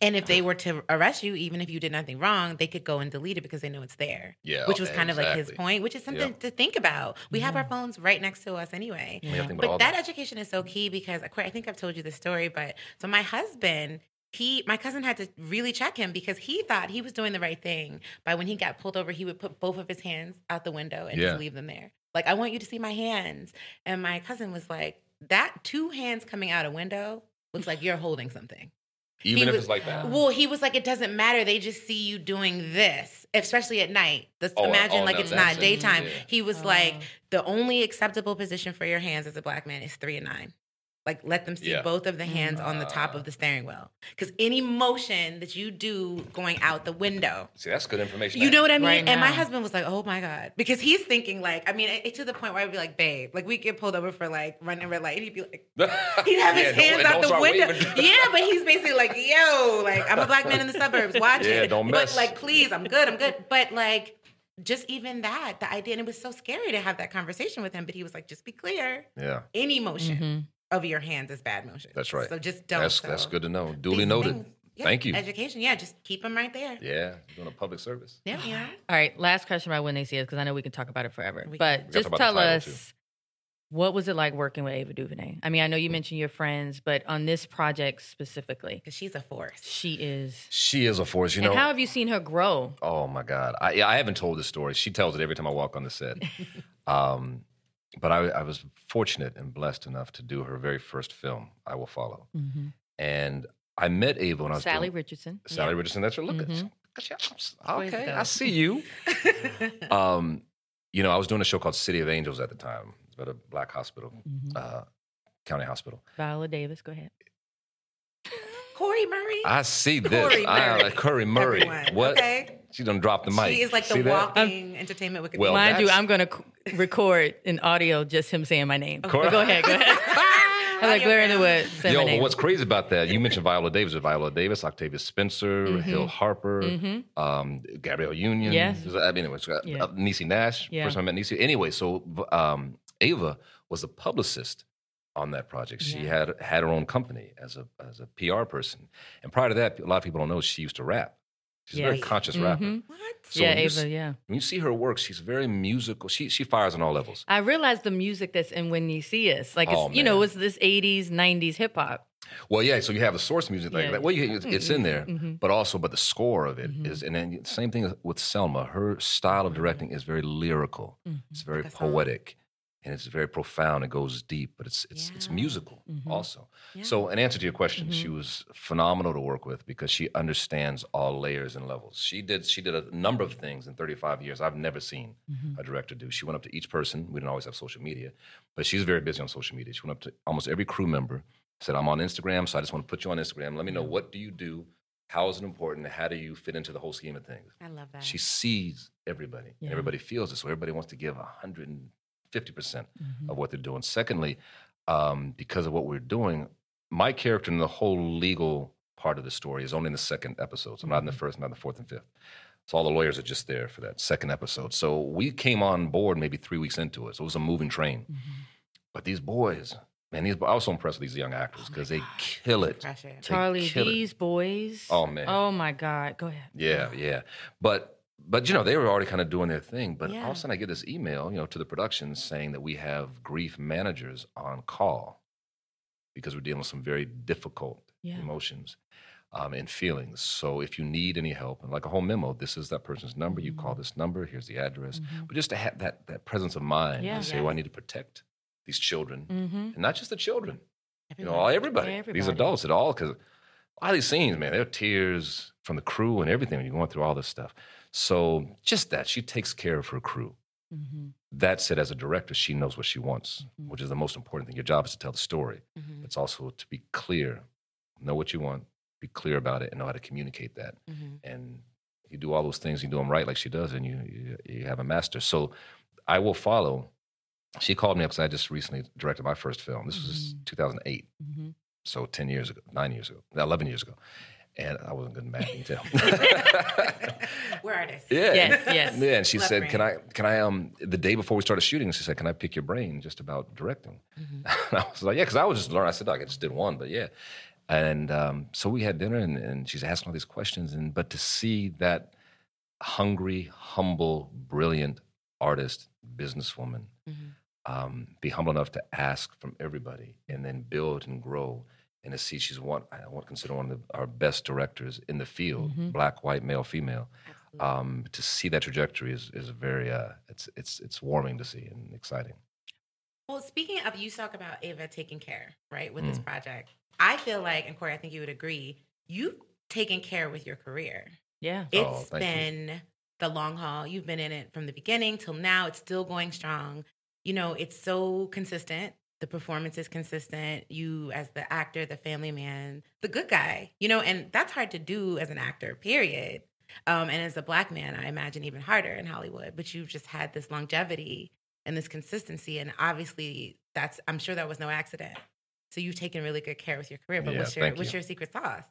And if they were to arrest you, even if you did nothing wrong, they could go and delete it because they know it's there. Yeah, Which was kind of like his point, which is something Yep. to think about. We have our phones right next to us anyway. I mean, I think about But all that education is so key because I think I've told you the story, but so my husband, he my cousin had to really check him because he thought he was doing the right thing by when he got pulled over, he would put both of his hands out the window and Yeah. just leave them there. Like, I want you to see my hands. And my cousin was like, That two hands coming out a window looks like you're holding something. Even he if was- it's like that. Well, he was like, it doesn't matter. They just see you doing this, especially at night. This, Oh, uh, imagine oh, like now it's not daytime. Yeah. He was like, the only acceptable position for your hands as a black man is three and nine. Like, let them see Yeah. both of the hands on the top Ah. of the steering wheel. Because any motion that you do going out the window, See, that's good information. you know what I mean? Right and my husband was like, "Oh my god," because he's thinking like, I mean, it, it to the point where I'd be like, "Babe," like we get pulled over for like running red light, and he'd be like, he'd have his Yeah, don't- hands out the window. yeah, but he's basically like, "Yo, like I'm a black man in the suburbs. Watch Yeah, it." don't But mess. like, please, I'm good. I'm good. But like. Just even that, the idea, and it was so scary to have that conversation with him. But he was like, "Just be clear, yeah, any motion Mhm. Of your hands is bad motion. That's right. So just don't. that's so that's good to know. Duly these noted. things- Yeah, Thank you. Education. Yeah, just keep them right there. Yeah, doing a public service. Yeah, you know. All right, last question about when they see us because I know we can talk about it forever. We but can. We gotta just tell the title, us what was it like working with Ava DuVernay? I mean, I know you mentioned your friends, but on this project specifically, Because she's a force. she is. She is a force, you and know. how have you seen her grow? Oh my God, I, yeah, I haven't told this story. She tells it every time I walk on the set. um, but I, I was fortunate and blessed enough to do her very first film, I Will Follow, and I met Ava when I was Salli doing, Richardson. Salli Yeah. Richardson. That's her. Look Mhm. Okay. I see you. um, you know, I was doing a show called City of Angels at the time. It's about a black hospital, Mhm. uh, county hospital. Viola Davis, go ahead. Cori Murray. I see this. Cori I Murray. like Curry Murray. Everyone. What? Okay. She done dropped the mic. She is like See the that? walking entertainment with Well, Mind you, I'm going to record an audio just him saying my name. Cor- But go ahead, go ahead. I'm like Larry in the Woods. Yo, my but what's crazy about that? You mentioned Viola Davis. Viola Davis, Octavia Spencer, Mhm. Hill Harper, Mhm. um, Gabrielle Union. Yes. I mean, it was uh, Yeah. uh, Niecy Nash. Yeah. First time I met Niecy. Anyway, so um, Ava was a publicist on that project. She Yeah. had had her own company as a as a PR person, and prior to that, a lot of people don't know she used to rap. She's a very Yes. conscious rapper. Mhm. What? So yeah, you Ava, s- yeah. When you see her work, she's very musical. She she fires on all levels. I realized the music that's in When You See Us. Like, it's, Oh, you know, man. it's this 80s, 90s hip hop. Well, yeah. So you have the source music like Yeah. that. Well, you, it's, it's in there, Mhm. but also, but the score of it is, Mhm. and then same thing with Selma. Her style of directing is very lyrical. Mhm. It's very Like a song. poetic, and it's very profound. It goes deep, but it's it's it's Yeah. musical Mhm. also. Yeah. So, in answer to your question, she Mhm. was phenomenal to work with because she understands all layers and levels. She did she did a number of things in 35 years I've never seen Mhm. a director do. She went up to each person. We didn't always have social media, but she's very busy on social media. She went up to almost every crew member, said, I'm on Instagram, so I just want to put you on Instagram. Let me know what do you do? How is it important? How do you fit into the whole scheme of things? I love that. She sees everybody. and Yeah. Everybody feels it. So everybody wants to give 150% Mhm. of what they're doing. Secondly, um, because of what we're doing, my character in the whole legal part of the story is only in the second episode. So I'm not in the Mhm. first, not in the fourth and fifth. So all the lawyers are just there for that second episode. So we came on board maybe three weeks into it. So it was a moving train. Mhm. But these boys, man, these I was so impressed with these young actors Oh because they kill it. Pressure. Charli, kill it. these boys. Oh, man. Oh, my God. Go ahead. Yeah, yeah. But but you know, they were already kind of doing their thing. But all of a sudden I get this email, you know, to the production saying that we have grief managers on call because we're dealing with some very difficult Yeah. emotions um, and feelings. So if you need any help, and like a whole memo, this is that person's number. You call Mhm. this number. Here's the address. Mhm. But just to have that that presence of mind Yeah. and say, Yeah. well, I need to protect these children, Mhm. and not just the children. You know, all everybody, these adults, at all, because a lot of these scenes, man, there are tears from the crew and everything when you're going through all this stuff. So just that, she takes care of her crew. Mhm. That said, as a director, she knows what she wants, Mhm. which is the most important thing. Your job is to tell the story. Mhm, It's also to be clear, know what you want, be clear about it, and know how to communicate that. mhm. And you do all those things, you do them right like she does, and you you, you have a master. So I will follow. She called me up because I just recently directed my first film. This was Mhm. 2008 Mhm. so 10 years ago, nine years ago, 11 years ago. And I wasn't good at math, you can tell. We're artists. yeah. Yes, yes. Yeah, and she Left said, "Can I? Can I? Um, the day before we started shooting, she said, "Can I pick your brain just about directing?" Mhm. And I was like, "Yeah," because I was just learning. I said, "Doc, I just did one, but yeah." And um, so we had dinner, and, and she's asking all these questions, and but to see that hungry, humble, brilliant artist, businesswoman, Mhm. um, be humble enough to ask from everybody and then build and grow and to see she's one I want to consider one of the, our best directors in the field, Mhm. black, white, male, female. Um, to see that trajectory is is very uh, it's it's it's warming to see and exciting. Well, speaking of, you talk about Ava taking care, right, with this Mm. project. I feel like, and Cori, I think you would agree, you've taken care with your career. Yeah. Oh, It's thank you. been the long haul. You've been in it from the beginning till now. It's still going strong. You know, it's so consistent. The performance is consistent. You, as the actor, the family man, the good guy, you know, and that's hard to do as an actor, period. Um, and as a black man, I imagine even harder in Hollywood. But you've just had this longevity and this consistency. And obviously, that's, I'm sure that was no accident. So you've taken really good care with your career. But Yeah, what's your what's you. your secret sauce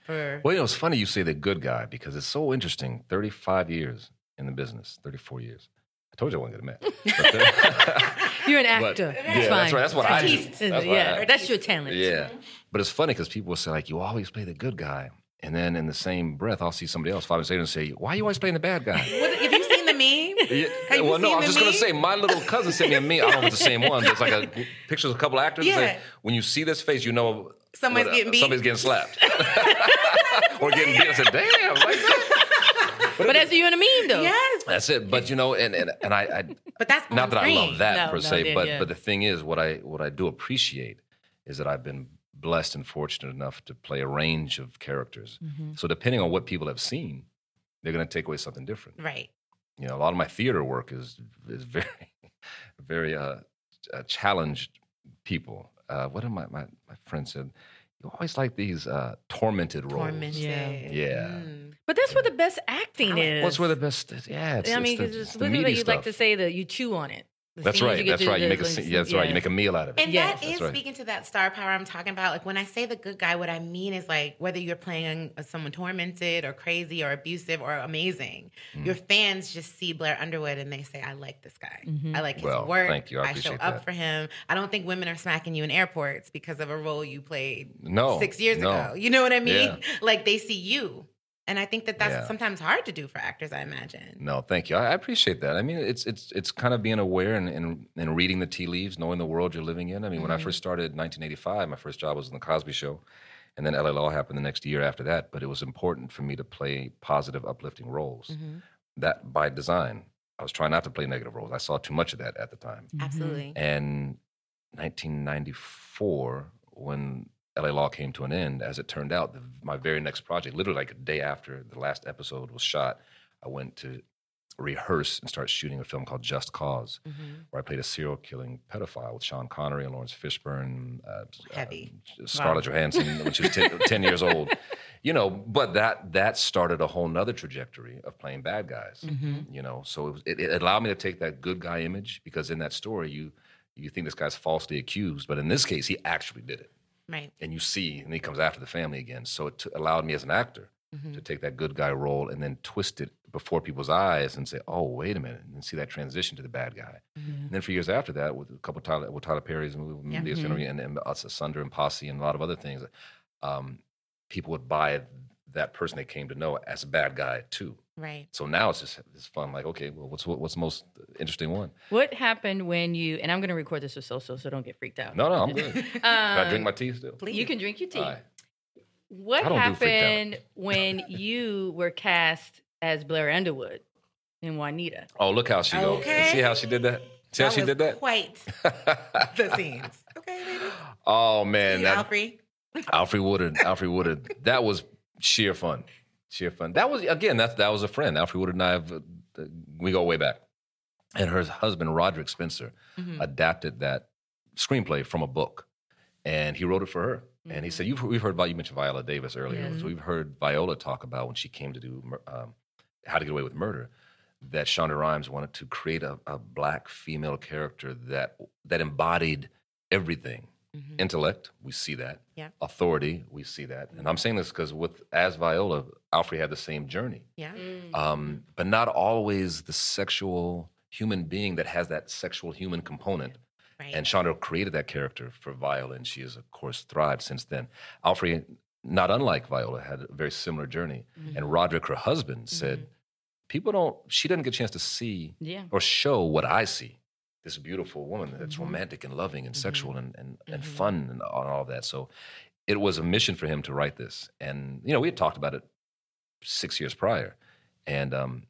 for Well, you know, it's funny you say the good guy because it's so interesting. Thirty five years in the business, thirty four years. I told you I wasn't math. But then- You're an But- actor. yeah, It's that's right. That's what I do. That's yeah, I- that's your talent. Yeah. But it's funny because people will say, like, you always play the good guy. And then in the same breath, I'll see somebody else five minutes later and say, "Why are you always playing the bad guy?" What- Have you seen the meme? Yeah, Have you well, no, I'm just gonna say my little cousin sent me a meme. I don't know if it's the same one. But it's like a pictures of a couple actors. Yeah. when you see this face, you know Somebody's what, uh, getting beat. Somebody's getting slapped or getting beat. I said, "Damn!" Like that. But that's you in a meme though. Yes, That's it. But you know, and and, and I, I but that's not on that I love that No, per no, se, yeah, but yeah. but the thing is, what I what I do appreciate is that I've been blessed and fortunate enough to play a range of characters. Mm-hmm. So depending on what people have seen, they're going to take away something different. Right. You know, a lot of my theater work is is very very uh, uh, challenged people. Uh, what did my, my my friend said? You always like these uh, tormented roles. Tormented. Yeah. Yeah. Mm. But that's where the best acting like- is. What's where the best? Yeah, it's, I mean, it's the, because it's it's the literally meaty you'd like to say that you chew on it. The That's right. you That's right. You make a like, scene- yeah, that's right. You make a meal out of it. And Yes. that is right. speaking to that star power I'm talking about. Like when I say the good guy, what I mean is like whether you're playing someone tormented or crazy or abusive or amazing, Mm. your fans just see Blair Underwood and they say, "I like this guy. Mhm. I like his Well, work. thank you. I show appreciate up that. for him. I don't think women are smacking you in airports because of a role you played No, six years no. ago. You know what I mean? Yeah. Like they see you." And I think that that's Yeah. sometimes hard to do for actors. I imagine. No, thank you. I, I appreciate that. I mean, it's it's it's kind of being aware and, and and reading the tea leaves, knowing the world you're living in. I mean, when I Mhm. first started in 1985, my first job was in the Cosby Show, and then LA Law happened the next year after that. But it was important for me to play positive, uplifting roles. Mhm. That by design. I was trying not to play negative roles. I saw too much of that at the time. Mm-hmm. Absolutely. And 1994, when LA Law came to an end, as it turned out, the, my very next project, literally like a day after the last episode was shot, I went to rehearse and start shooting a film called Just Cause, Mhm. where I played a serial killing pedophile with Sean Connery and Laurence Fishburne, uh, Heavy. uh, Scarlett Johansson, when she was 10, 10 years old. You know, but that that started a whole nother trajectory of playing bad guys Mhm. you know so it, was, it, it allowed me to take that good guy image because in that story you you think this guy's falsely accused but in this case he actually did it Right. and you see and he comes after the family again so it t- allowed me as an actor Mhm. to take that good guy role and then twist it before people's eyes and say oh wait a minute and see that transition to the bad guy Mhm. and then for years after that with a couple of Tyler, with Tyler Perry's movie Yeah. Mhm. And, and us Asunder and Posse and a lot of other things um, people would buy that person they came to know as a bad guy too Right. so now it's just it's fun. Like, okay, well, what's what's the most interesting one? What happened when you? And I'm going to record this with Soso, so don't get freaked out. No, no, I'm good. Can I Um, drink my tea still? Please. You can drink your tea. All right. What I don't do freaked out. happened when you were cast as Blair Underwood in Juanita? Oh, look how she goes. Okay. See how she did that? See how That she was did that? Quite the scenes. Okay, ladies. oh man, See, that Alfre. Alfre Woodard, Alfre Woodard. That was sheer fun, sheer fun. That was again. That that was a friend. Alfre Woodard and I have uh, we go way back. And her husband Roderick Spencer Mhm. adapted that screenplay from a book, and he wrote it for her. And he said, "You've we've heard about you mentioned Viola Davis earlier. Yes. So we've heard Viola talk about when she came to do um, How to Get Away with Murder, that Shonda Rhimes wanted to create a, a black female character that that embodied everything. Mhm. Intellect, we see that. Yeah. Authority, we see that. And I'm saying this because with as Viola, Alfre had the same journey Yeah. um, but not always the sexual human being that has that sexual human component. Right. And Shonda created that character for Viola, and she has, of course, thrived since then. Alfre, not unlike Viola, had a very similar journey. Mhm. And Roderick, her husband, said, Mhm. People don't, she doesn't get a chance to see Yeah. or show what I see. This beautiful woman that's Mhm. romantic and loving and Mhm. sexual and, and, and Mhm. fun and all, of that. So it was a mission for him to write this. And, you know, we had talked about it six years prior. And um,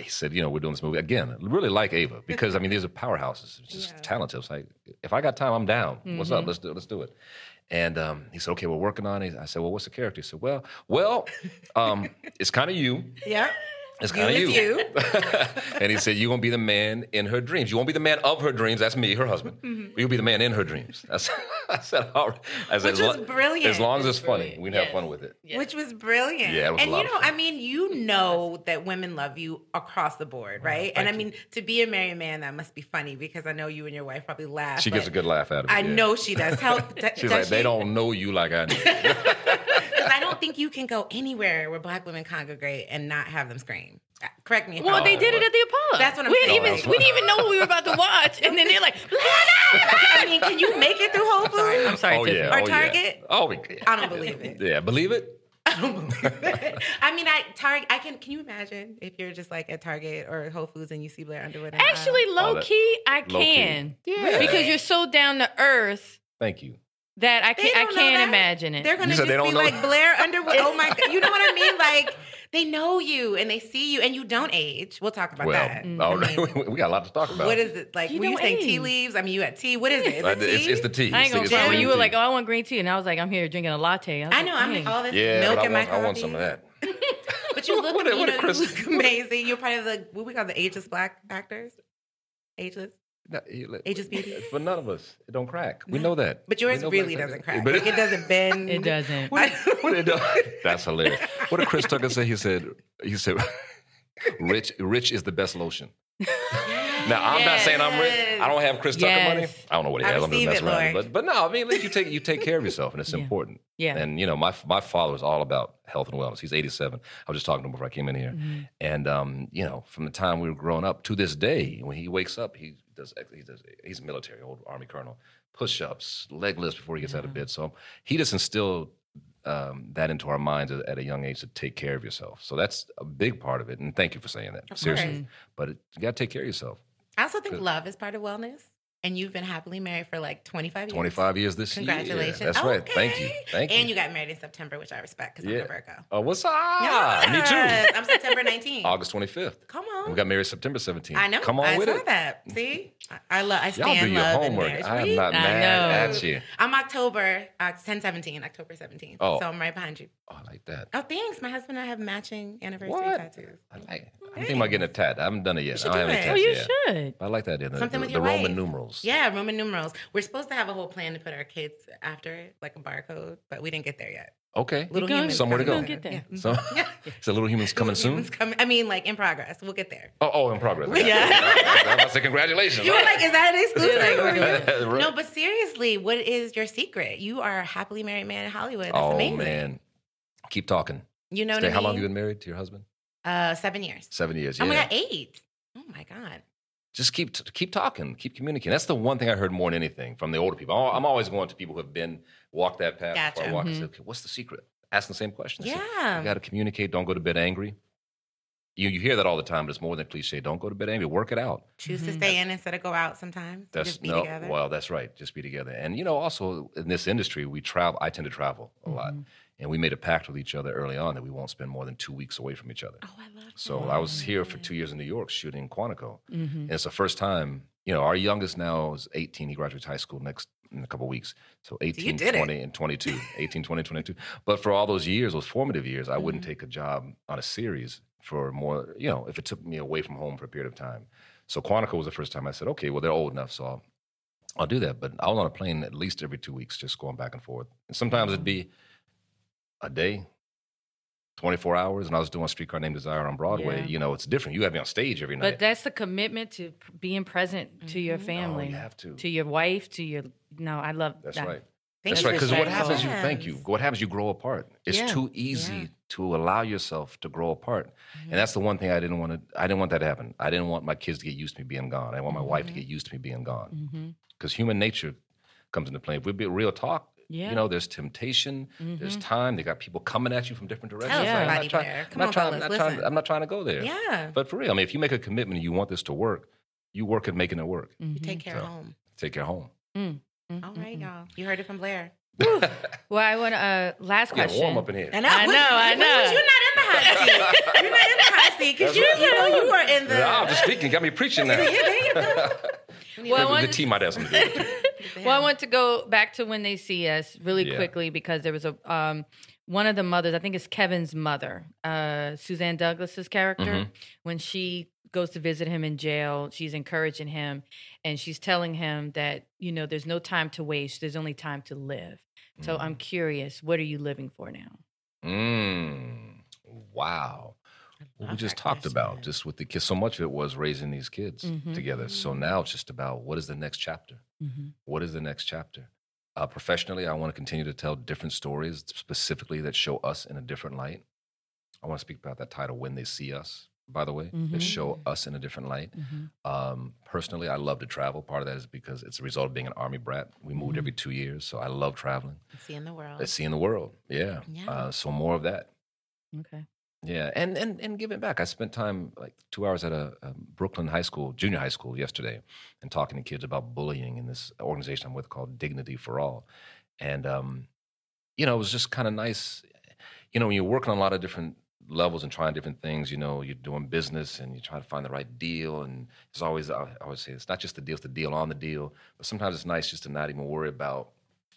he said, you know, we're doing this movie again. Really like Ava because I mean, these are powerhouses, just Yeah. talented. It's like, if I got time, I'm down. What's up? Mhm. Let's do it. Let's do it. And um, he said, okay, we're working on it. I said, well, what's the character? He said, well, well, um, it's kind of you. yeah. It's You kind of you. you. and he said, You're going to be the man in her dreams. You won't be the man of her dreams. That's me, her husband. Mhm. You'll be the man in her dreams. I said, I said, All right. I said, Which as, was lo- brilliant. as long as it's It's funny, we can have fun with it. Yeah. Which was brilliant. Yeah, it was a and lot you of know, fun. I mean, you know that women love you across the board, right? and I thank you. mean, to be a married man, that must be funny because I know you and your wife probably laugh. She gets a good laugh out of it. I yeah. know she does. Help. d- She's does like, They don't know you like I do. Because I don't think you can go anywhere where black women congregate and not have them scream. Uh, Correct me if Well, I'm they did it at the Apollo. That's what I'm we didn't even we didn't even know what we were about to watch, and then they're like, I mean, can you make it through Whole Foods? I'm sorry. oh, Tiffany. yeah. Or oh, Target? Yeah. Oh, we- I don't believe it. Yeah, believe it? I don't believe it. I mean, I Target. I can. Can you imagine if you're just like at Target or Whole Foods and you see Blair Underwood? in the aisle? Actually, low key, I low key. can Yeah. because you're so down to earth Thank you. That I can I don't know can't that. imagine it. they're gonna You just they be don't know like that? Blair Underwood. Oh my god, you know what I mean? Like they know you and they see you and you don't age. We'll talk about Well, that. all I right. mean, we got a lot to talk about. what is it like? You were you don't saying tea leaves? I mean, you had tea. What is it? Is it it's, tea? it's the tea. I ain't gonna the- front when you were like, "Oh, I want green tea," and I was like, "I'm here drinking a latte." was I like, know. I'm "Dang." like all this yeah, milk but I in my want, I want some of that. But you look, What a- you what a know, you look amazing. You're part of the what we call the ageless black actors. Ageless. No, you look- Ages beauty. For none of us, it don't crack. We know that. But yours really doesn't crack. But Like, it doesn't bend. It doesn't. What, what it does? That's hilarious. What did Chris Tucker say? He said, he said, rich, rich is the best lotion. Now I'm not saying I'm rich. I don't have Chris Tucker money. I don't know what he I has. I'm just messing it, around. But but no, I mean, at least you take you take care of yourself, and it's Yeah. important. Yeah. And you know, my my father was all about health and wellness. He's 87. I was just talking to him before I came in here, Mhm. and um, you know, from the time we were growing up to this day, when he wakes up, he does he does he's a military, old army colonel, push-ups, leg lifts before he gets out of bed. So he just instilled um, that into our minds at, at a young age to take care of yourself. So that's a big part of it. And thank you for saying that. Of Seriously, course. but it, you got to take care of yourself. I also think love is part of wellness. And you've been happily married for like 25 years. 25 years this Congratulations. year. Congratulations. That's right. Thank you. Okay. Thank you. And you got married in September, which I respect because Yeah. I'm a Virgo. Oh, what's up? Yes, Me too. I'm September 19th. August 25th. Come on. we got married September 17th. I know. Come on I with saw it. that. See? I, I love. I stand Y'all do your love homework. I am Read. not I mad know. at you. I'm October uh, 10 17, October 17th. Oh. So I'm right behind you. Oh, I like that. Oh, thanks. My husband and I have matching anniversary What? tattoos. I like it. I'm thinking about getting a tat. I haven't done it yet. should I don't do have any it. Oh, you yet. should. I like that. The, Something the, with the your Roman wife. numerals. Yeah, Roman numerals. We're supposed to have a whole plan to put our kids after it, like a barcode, but we didn't get there yet. Okay. Little going- humans. Somewhere to coming go. soon. Get there. Yeah. So, Yeah. so little humans coming Little soon. humans coming- I mean, like in progress. We'll get there. Oh, oh, in progress. I got Yeah. you. I was say congratulations. You were like, is that an exclusive? Right. No, but seriously, what is your secret? You are a happily married man in Hollywood. That's oh amazing. man, keep talking. You know Stay- what I how mean? long have you been married to your husband? Uh, seven years. Seven years. Oh Yeah. my god, eight. Oh my god. Just keep keep talking, keep communicating. That's the one thing I heard more than anything from the older people. I'm I'm always going to people who have been walked that path. before I walk and Mhm. say, okay, what's the secret? Asking the same question. I say, Yeah. You got to communicate. Don't go to bed angry. You you hear that all the time, but it's more than cliche. Don't go to bed angry. Work it out. Choose to Mhm. stay in instead of go out sometimes. That's Just be no. together. Well, that's right. Just be together. And you know, also in this industry, we travel. I tend to travel a lot, Mhm. And we made a pact with each other early on that we won't spend more than two weeks away from each other. oh, I love that. So I was here for two years in New York shooting Quantico. Mhm. And it's the first time, you know, our youngest now is 18. He graduates high school next in a couple weeks. So 18, did it. 20, and 22. 18, 20, 22. But for all those years, those formative years, I Mm-hmm. wouldn't take a job on a series for more, you know, if it took me away from home for a period of time. So Quantico was the first time I said, okay, well, they're old enough, so I'll, I'll do that. But I was on a plane at least every two weeks, just going back and forth. And sometimes it'd be a day, 24 hours, and I was doing Streetcar Named Desire on Broadway. Yeah. You know, it's different. You have me on stage every night. But that's the commitment to being present to your Mhm. Oh, family, you have to. to your wife, to your. No, I love That's that. right. Thank That's right. Because what sharing happens, you thank you. What happens, you grow apart. It's Yeah. too easy Yeah. to allow yourself to grow apart, and that's the one thing I didn't want to. I didn't want that to happen. I didn't want my kids to get used to me being gone. I didn't want my wife to Mhm. get used to me being gone. Mm-hmm. Because human nature comes into play. If we be real talk, Yeah. you know, there's temptation, there's Mhm. time. They got people coming at you from different directions. Tell Yeah. I'm not trying- there. I'm Come not on, trying- fellas, I'm not trying- listen. I'm not trying to go there. Yeah. But for real, I mean, if you make a commitment and you want this to work, you work at making it work. You take care of So- home. Take care home. Mm-hmm. All right, y'all. You heard it from Blair. Well, I want to. Uh, last Getting question. warm up in here. I know. I know, I know. You're not in the hot seat. You're not in the hot seat because you, right. you know, you are in the. No, I'm just speaking. Got me preaching now. Yeah, there you go. Well, I the wanted- tea might have something to do with it. Well, I want to go back to when they see us really Yeah. quickly because there was a um, one of the mothers. I think it's Kevin's mother, uh, Suzzanne Douglas's character. Mhm. When she goes to visit him in jail, she's encouraging him, and she's telling him that you know there's no time to waste. There's only time to live. So I'm curious, what are you living for now? Mm, wow. What we just talked about, question. just with the kids, so much of it was raising these kids Mhm. together. So now it's just about what is the next chapter? Mm-hmm. What is the next chapter? Uh, professionally, I want to continue to tell different stories, specifically that show us in a different light. I want to speak about that title, When They See Us. by the way, Mhm. that show us in a different light. Mhm. Um, personally, I love to travel. Part of that is because it's a result of being an army brat. We moved every two years, so I love traveling. Seeing the world. Seeing the world. Yeah. Yeah. Uh, so more of that. Okay. Yeah, and and and giving back. I spent time like two hours at a, a Brooklyn high school, junior high school yesterday, and talking to kids about bullying in this organization I'm with called Dignity for All, and um, you know, it was just kind of nice. You know, when you're working on a lot of different levels and trying different things, you know, you're doing business and you're trying to find the right deal, and it's always I always say it's not just the deal, it's the deal on the deal. But sometimes it's nice just to not even worry about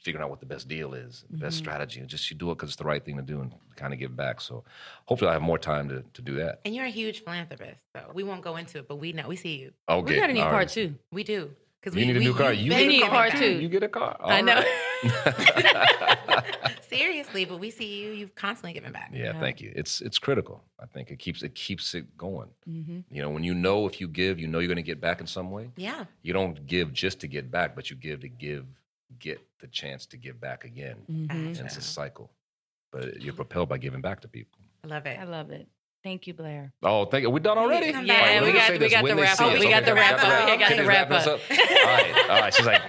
figuring out what the best deal is, the best Mhm. strategy, and just you do it because it's the right thing to do and kind of give back. So hopefully I have more time to, to do that. and you're a huge philanthropist, so we won't go into it, but we know we see you. Okay. We got a new all car right. too. We do. Because You we need a we, new car. you've You been get need giving a car back. too. You get a car. I know. right. Seriously, but we see you. You've constantly given back. yeah, Yeah. thank you. It's it's critical. I think it keeps it keeps it going. Mm-hmm. You know, when you know if you give, you know you're going to get back in some way. Yeah. You don't give just to get back, but you give to give get the chance to give back again. Mm-hmm. And it's a cycle. But you're propelled by giving back to people. I love it. I love it. Thank you, Blair. Oh, thank you. We're done already? come All back. right, Yeah, we're we gonna got- say we got the wrap up. We got the wrap up. We got the wrap up. All right, all right. She's like,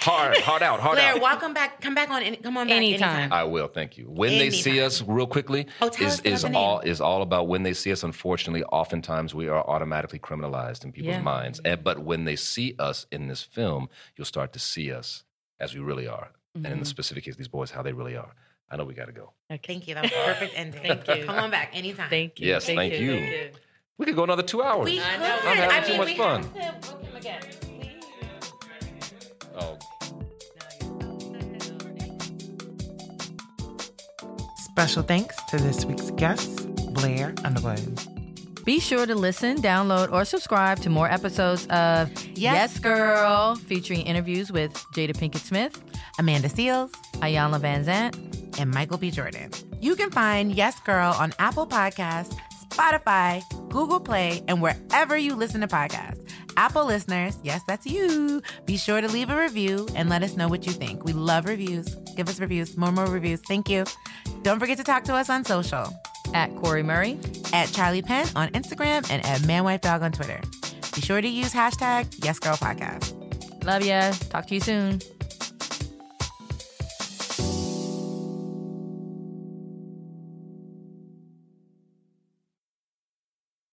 hard, hard out, hard Blair, out. welcome back. Come back on. any- Come on back Anytime. anytime. I will, thank you. When they see us, real quickly, Oh, is is all is all about when they see us. Unfortunately, oftentimes we are automatically criminalized in people's Yeah. minds. And, but when they see us in this film, you'll start to see us as we really are. And in the mm-hmm. specific case, these boys, how they really are. I know we got to go. Okay. Thank you. That was a perfect ending. Thank you. Come on back anytime. Thank you. Yes, thank you. Thank you. We could go another two hours. We I could. know. I'm having I too mean, much we fun. have to book him again. Oh. Special thanks to this week's guest, Blair Underwood. Be sure to listen, download, or subscribe to more episodes of Yes, Girl, featuring interviews with Jada Pinkett Smith, Amanda Seales, Ayanna Van Zant, and Michael B. Jordan. You can find Yes Girl on Apple Podcasts, Spotify, Google Play, and wherever you listen to podcasts. Apple listeners, yes, that's you. Be sure to leave a review and let us know what you think. We love reviews. Give us reviews, more, more reviews. Thank you. Don't forget to talk to us on social at Cori Murray. at Charli Penn on Instagram and at ManWifeDog on Twitter. Be sure to use hashtag YesGirlPodcast. Love ya. Talk to you soon.